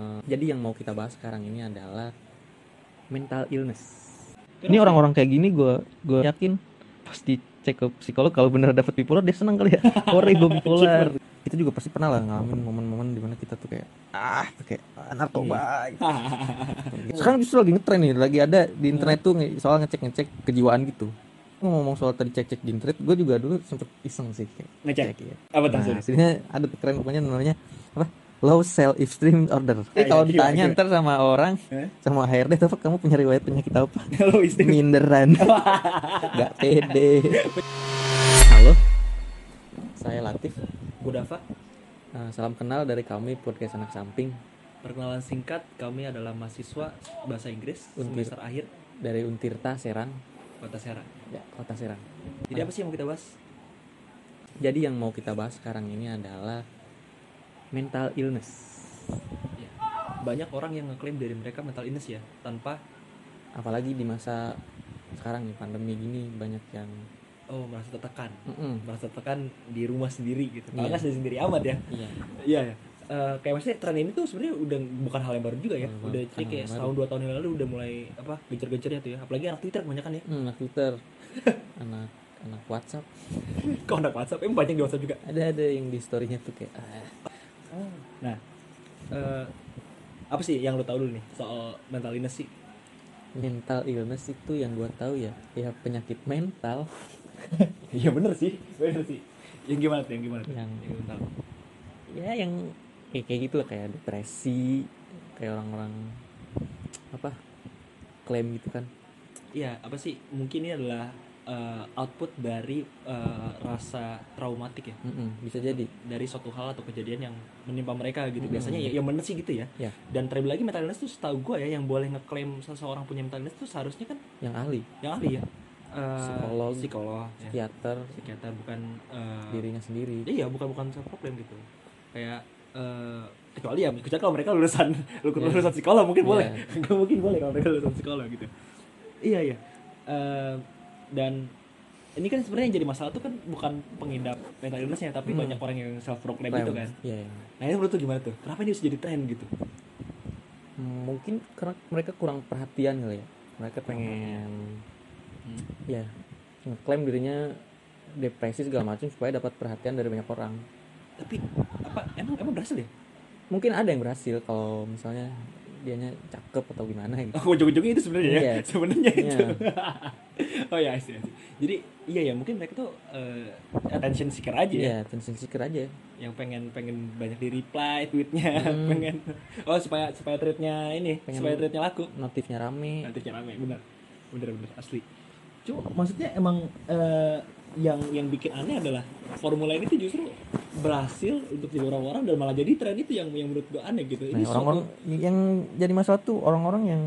Eh, jadi yang mau kita bahas sekarang ini adalah mental illness. Ini orang-orang kayak gini gue gue yakin pasti cek ke psikolog kalau bener dapet bipolar dia senang kali ya. Ore gue bipolar. Kita juga pasti pernah lah ngalamin momen-momen di mana kita tuh kayak ah kayak ah, narkoba. gitu. Sekarang justru lagi ngetren nih, lagi ada di internet tuh soal ngecek-ngecek kejiwaan gitu. Ngomong soal tadi cek-cek di internet, gue juga dulu sempet iseng sih kayak Ngecek? cek, iya. Apa tuh? Nah, aslinya ada keren pokoknya namanya apa? Low self esteem order. Jadi kalau ditanya ntar sama orang, Eh? sama HRD, apa kamu punya riwayat penyakit apa? Kalau istri Minderan. Gak pede. Halo. Saya Latif. Budafa Nah, salam kenal dari kami podcast anak samping Perkenalan singkat, kami adalah mahasiswa bahasa Inggris Untir. semester akhir dari Untirta Serang, Kota Serang. ya kota Serang. Jadi apa sih yang mau kita bahas? Jadi yang mau kita bahas sekarang ini adalah mental illness. Ya. Banyak orang yang ngeklaim dari mereka mental illness ya, tanpa Apalagi di masa sekarang nih pandemi gini banyak yang oh merasa tertekan, Mm-mm. merasa tertekan di rumah sendiri gitu. Iya. Kalau nggak sendiri amat ya. Iya. Iya ya. Eh, kayak maksudnya tren ini tuh sebenarnya udah bukan hal yang baru juga ya. Udah kayak yang setahun dua tahun yang lalu udah mulai apa gencer-gencernya tuh ya. Apalagi anak Twitter kebanyakan ya. Hmm, anak Twitter, anak anak WhatsApp, Kok anak WhatsApp? Emang banyak di WhatsApp juga. ada ada yang di storynya tuh kayak ah, Nah, eh, apa sih yang lo tahu dulu nih soal mental illness sih? mental illness itu yang gua tahu ya, ya penyakit mental Iya bener sih, bener sih. Yang gimana tuh? Yang gimana tuh? Yang- mental. ya yang kayak kayak gitu lah kayak depresi, kayak orang-orang apa klaim gitu kan. Iya, apa sih? Mungkin ini adalah eh, output dari eh, rasa traumatik ya. Mm-mm, bisa jadi. dari suatu hal atau kejadian yang menimpa mereka gitu Mm-mm. biasanya ya yang bener sih gitu ya Ya. dan terlebih lagi mental illness tuh setahu gue ya yang boleh ngeklaim seseorang punya mental illness tuh seharusnya kan Yang ahli, yang ahli ya Eh, Psikolog. psikolog ya. psikiater, psikiater bukan eh, dirinya sendiri. iya bukan bukan self proclaim gitu kayak eh, kecuali ya kecuali kalau mereka lulusan Iya. lulusan psikolog mungkin Iya. boleh mungkin boleh kalau mereka lulusan psikolog gitu iya iya Eh, dan ini kan sebenarnya yang jadi masalah tuh kan bukan pengidap mental illnessnya tapi Hmm. banyak orang yang self proclaim Klaim. gitu kan Iya, iya. Nah ini menurut tuh gimana tuh? Kenapa ini bisa jadi tren gitu? Hmm, Mungkin karena mereka kurang perhatian kali ya. Mereka pengen Hmm. ya ngeklaim dirinya depresi segala macam supaya dapat perhatian dari banyak orang. Tapi apa emang emang berhasil ya? Mungkin ada yang berhasil kalau misalnya dianya cakep atau gimana gitu. Oh, ujung-ujungnya itu sebenarnya ya. Iya. Sebenarnya itu. Iya. oh ya, I see, I see. Jadi iya ya mungkin mereka tuh eh, attention seeker aja ya. Iya, attention seeker aja. Yang pengen pengen banyak di reply tweetnya, Hmm. pengen oh supaya supaya tweetnya ini, Pengen- supaya tweetnya laku. Notifnya rame. Nanti rame, bener. Bener bener asli. Cuma maksudnya emang eh, yang yang bikin aneh adalah formula ini tuh justru berhasil untuk jadi orang-orang dan malah jadi tren itu yang yang menurut gue aneh gitu. Nah, suatu- orang-orang yang jadi masalah tuh orang-orang yang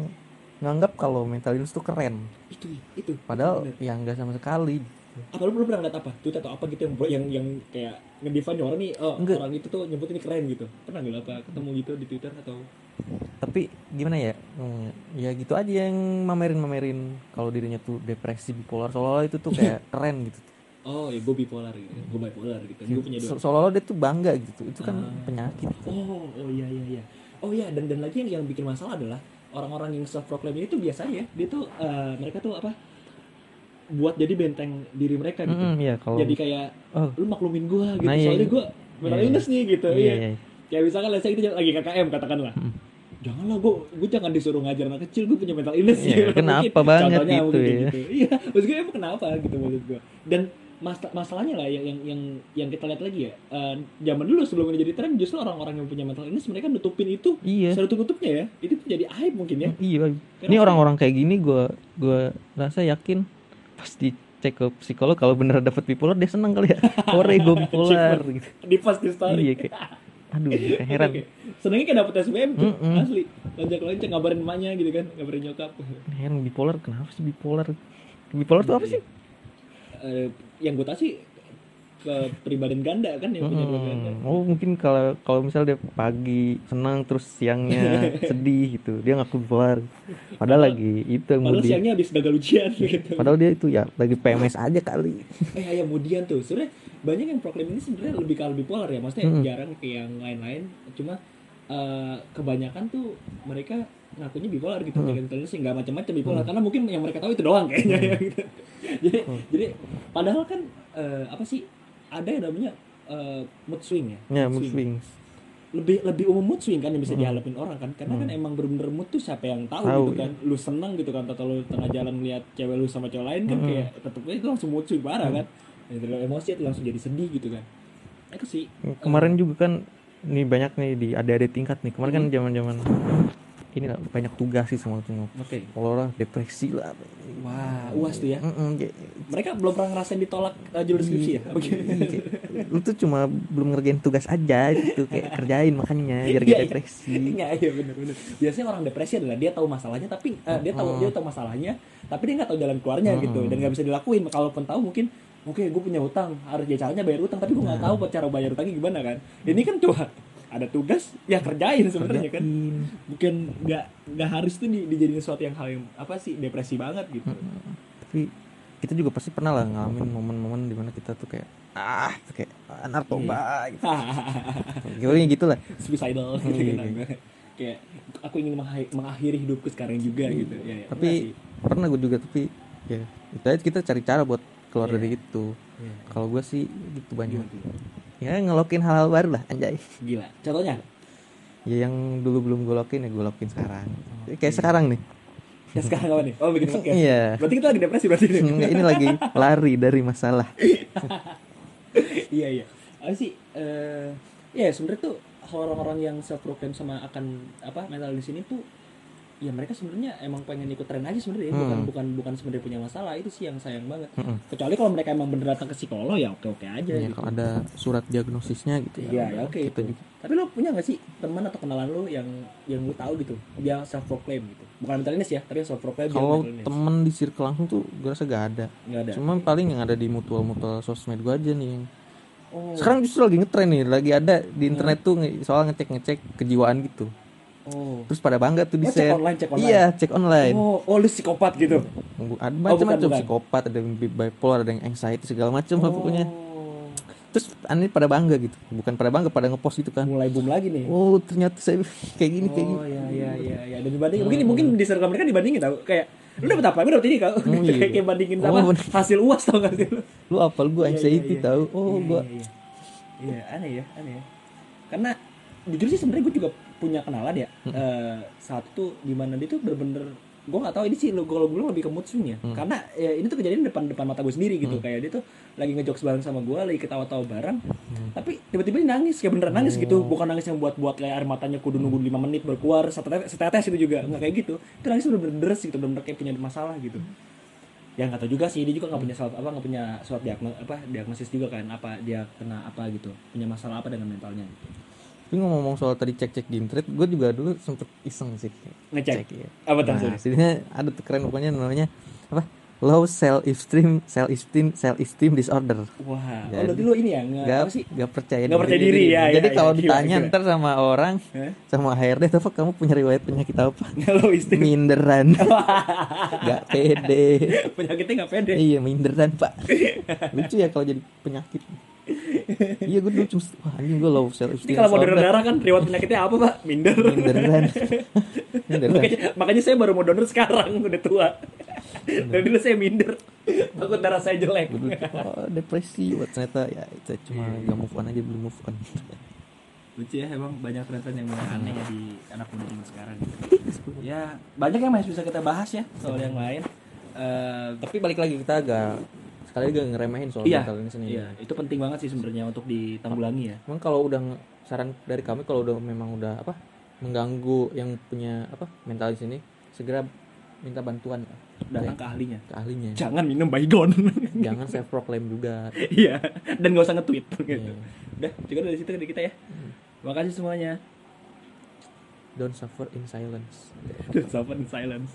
nganggap kalau mental illness tuh keren. itu itu Padahal Bener. yang enggak sama sekali. apa lu belum pernah ngeliat apa tweet atau apa gitu yang yang yang kayak ngedefine orang nih oh orang itu tuh nyebut ini keren gitu pernah nggak apa ketemu gitu di twitter atau Tapi gimana ya? Hmm, Ya gitu aja yang mamerin-mamerin kalau dirinya tuh depresi bipolar seolah-olah itu tuh kayak keren gitu. oh ya gue bipolar gitu gue bipolar gitu gue punya dua Se- seolah-olah dia tuh bangga gitu. Itu kan Ah. penyakit. oh oh iya iya iya oh iya dan dan lagi yang yang bikin masalah adalah orang-orang yang self proclaim ini tuh biasanya dia tuh eh, mereka tuh apa buat jadi benteng diri mereka gitu Mm-mm, iya kalau jadi kayak oh lu maklumin gua gitu Nah, iya, soalnya iya. gua mental Iya, illness nih gitu iya, iya, iya. kayak misalkan let's say kita lagi KKM katakanlah Mm. Janganlah gua gua jangan disuruh ngajar anak kecil gua punya mental illness Iya, Mungkin kenapa banget contohnya gitu mungkin ya. gitu. iya maksud gue emang kenapa gitu maksud gua dan mas- masalahnya lah yang yang yang yang kita lihat lagi ya eh, zaman dulu sebelum ini jadi tren justru orang-orang yang punya mental illness mereka nutupin itu iya. secara tutupnya ya itu tuh jadi aib mungkin ya Iya. Karena Ini orang-orang kayak gini gua gua rasa yakin pasti cek ke psikolog kalau bener dapet bipolar dia seneng kali ya. Ore gue bipolar gitu. di post di story Iya kayak aduh kayak heran. Senengnya kayak dapet SBM tuh Mm-mm. asli loncat-loncat ngabarin emaknya gitu kan ngabarin nyokap Heran bipolar kenapa sih bipolar? Bipolar tuh apa sih? Eh, yang gue tau sih kepribadian ganda kan yang punya dua ganda Hmm. Oh mungkin kalau kalau misalnya dia pagi senang terus siangnya sedih gitu dia ngaku bipolar. Padahal lagi itu yang padahal siangnya habis gagal ujian gitu Padahal dia itu ya lagi PMS aja kali. eh ya kemudian tuh sebenarnya banyak yang proklaim ini sebenarnya lebih kalau bipolar ya maksudnya Mm-mm. jarang kayak yang lain-lain cuma eh, kebanyakan tuh mereka ngakunya bipolar gitu Hmm. hmm. sih nggak macam-macam bipolar karena mungkin yang mereka tahu itu doang kayaknya ya gitu. jadi Hmm. jadi padahal kan eh, apa sih ada yang namanya eh, mood swing ya ya mood swings lebih lebih umum mood swing kan yang bisa Hmm. dihadapin orang kan. Karena kan emang bener-bener mood tuh siapa yang tahu, Tahu, gitu kan. lu seneng gitu kan atau lu tengah jalan lihat cewek lu sama cewek lain kan Hmm. kayak tetepnya itu langsung mood swing parah kan. Itu emosi itu langsung jadi sedih gitu kan. Itu sih. Kemarin juga kan nih banyak nih di ada-ada tingkat nih. Kemarin kan zaman-zaman ini lah banyak tugas sih semua tuh oke. Kalau orang depresi lah wah uas tuh ya Mm-mm, kayak- mereka belum pernah ngerasain ditolak uh, judul skripsi ya oke Iya, kayak, lu tuh cuma belum ngerjain tugas aja gitu kayak kerjain makanya biar Iya, gak iya. depresi Iya iya bener bener. Biasanya orang depresi adalah dia tahu masalahnya tapi eh, dia tahu dia tahu masalahnya tapi dia nggak tahu jalan keluarnya gitu dan nggak bisa dilakuin. Kalaupun tahu mungkin oke gue punya utang harus ya caranya bayar utang tapi gue nggak tahu cara bayar utangnya gimana kan. Ini kan cuma ada tugas ya kerjain sebenarnya kan. Bukan nggak nggak harus tuh di, dijadiin sesuatu yang hal yang apa sih depresi banget gitu. tapi kita juga pasti pernah lah ngalamin momen-momen di mana kita tuh kayak ah tuh kayak ah, narkoba gitu Pokoknya gitu lah Suicidal gitu Iya, kan. iya. Kayak aku ingin mengakhiri, hidupku sekarang juga gitu. Ya, ya. tapi pernah gue juga tapi ya aja kita cari cara buat keluar Iya. dari itu Iya. kalau gue sih gitu banyak? Ya ngelokin hal-hal baru lah anjay Gila. Contohnya? ya yang dulu belum gue lokin ya gue lokin sekarang kayak sekarang nih Ya sekarang apa nih? Oh bikin podcast. Iya. Berarti kita lagi depresi berarti. Enggak, ini lagi lari dari masalah iya iya. Apa sih? Eh ya sebenarnya tuh orang-orang yang self proclaim sama akan apa mental di sini tuh ya mereka sebenarnya emang pengen ikut tren aja sebenarnya. Ya. bukan Hmm. bukan bukan sebenarnya punya masalah. Itu sih yang sayang banget. Mm-mm. kecuali kalau mereka emang bener datang ke psikolog ya oke oke aja ya gitu. kalau ada surat diagnosisnya gitu Iya ya oke kita itu. juga. Tapi lo punya gak sih teman atau kenalan lo yang yang lo tahu gitu? Dia self proclaim gitu. Bukan mental illness ya tapi self proclaim kalau temen di circle langsung tuh gue rasa gak ada. Nggak ada. Cuma paling yang ada di mutual mutual sosmed gue aja nih yang oh. Sekarang justru lagi ngetren nih lagi ada di internet tuh nge- soal ngecek ngecek kejiwaan gitu oh. Terus pada bangga tuh di Oh, cek online, cek online. iya cek online. Oh oh lu psikopat gitu? Ada bukan, macam-macam bukan. psikopat ada yang bipolar ada yang anxiety segala macam lah pokoknya. Oh. terus aneh pada bangga gitu. Bukan pada bangga pada ngepost gitu kan. Mulai boom lagi nih. Oh ternyata saya kayak gini kayak gini. oh ya ya ya ya dan dibandingin mungkin mungkin di circle mereka dibandingin tau. Kayak lu dapet apa? Gue dapet ini kau? Oh, iya. kayak bandingin Oh, sama bener. hasil uas tau gak sih lu? Lu apal gue Iya, anxiety iya, iya. tahu oh Iya, gue iya, iya. iya aneh ya aneh ya. Karena jujur sih sebenarnya gue juga punya kenalan ya Eh, satu di mana dia tuh bener-bener gue nggak tahu ini sih lo kalau gue lebih ke mood swing ya. Karena ya, ini tuh kejadian depan depan mata gue sendiri gitu. Kayak dia tuh lagi ngejokes bareng sama gue lagi ketawa-tawa bareng. Tapi tiba-tiba dia nangis kayak beneran nangis gitu. Bukan nangis yang buat-buat kayak air matanya kudu nunggu lima menit baru keluar setetes, setetes itu juga. Nggak kayak gitu. Itu nangis bener-bener deres gitu bener-bener kayak punya masalah gitu. Ya nggak tahu juga sih. Dia juga nggak punya self apa nggak punya surat diagnosis apa diagnosis juga kan apa dia kena apa gitu. Punya masalah apa dengan mentalnya gitu. Tapi ngomong soal tadi cek cek di internet gue juga dulu sempet iseng sih. Ngecek? Ya. apa tuh nah, jadinya ada tuh keren pokoknya namanya apa? Low self esteem self esteem self esteem disorder. Wah. Oh, Jadi- berarti lu ini ya? Nggak gak, apa sih? gak percaya Nggak percaya diri, ya, jadi ya, kalau ya, ditanya gila. ntar sama orang Hah? sama HRD apa kamu punya riwayat penyakit apa? Nggak lo istri minderan. Gak pede. Penyakitnya nggak pede? Iya minderan pak. Lucu ya kalau jadi penyakit iya gue dulu cuma wah anjing gue low self Ini esteem kalau mau donor darah kan riwayat penyakitnya apa pak? Minder. minderan minderan makanya, makanya saya baru mau donor sekarang udah tua. Dari dulu saya minder. Takut darah saya jelek. Dulu oh depresi buat ternyata ya itu cuma Iya. gak move on aja belum move on Lucu ya emang banyak tren yang aneh ya di anak muda zaman sekarang. ya banyak yang masih bisa kita bahas ya soal yang lain. Eh, tapi balik lagi kita agak sekali lagi ngeremehin soal iya, mental ini sendiri iya, itu penting banget sih sebenarnya untuk ditanggulangi ya. Emang kalau udah saran dari kami kalau udah memang udah apa mengganggu yang punya apa mental di sini segera minta bantuan Datang ke ahlinya. ke ahlinya. Jangan minum baygon. Jangan self proclaim juga. Iya, dan gak usah nge-tweet gitu. Iya. Udah, cukup dari situ dari kita ya. Makasih semuanya. Don't suffer in silence. Don't suffer in silence.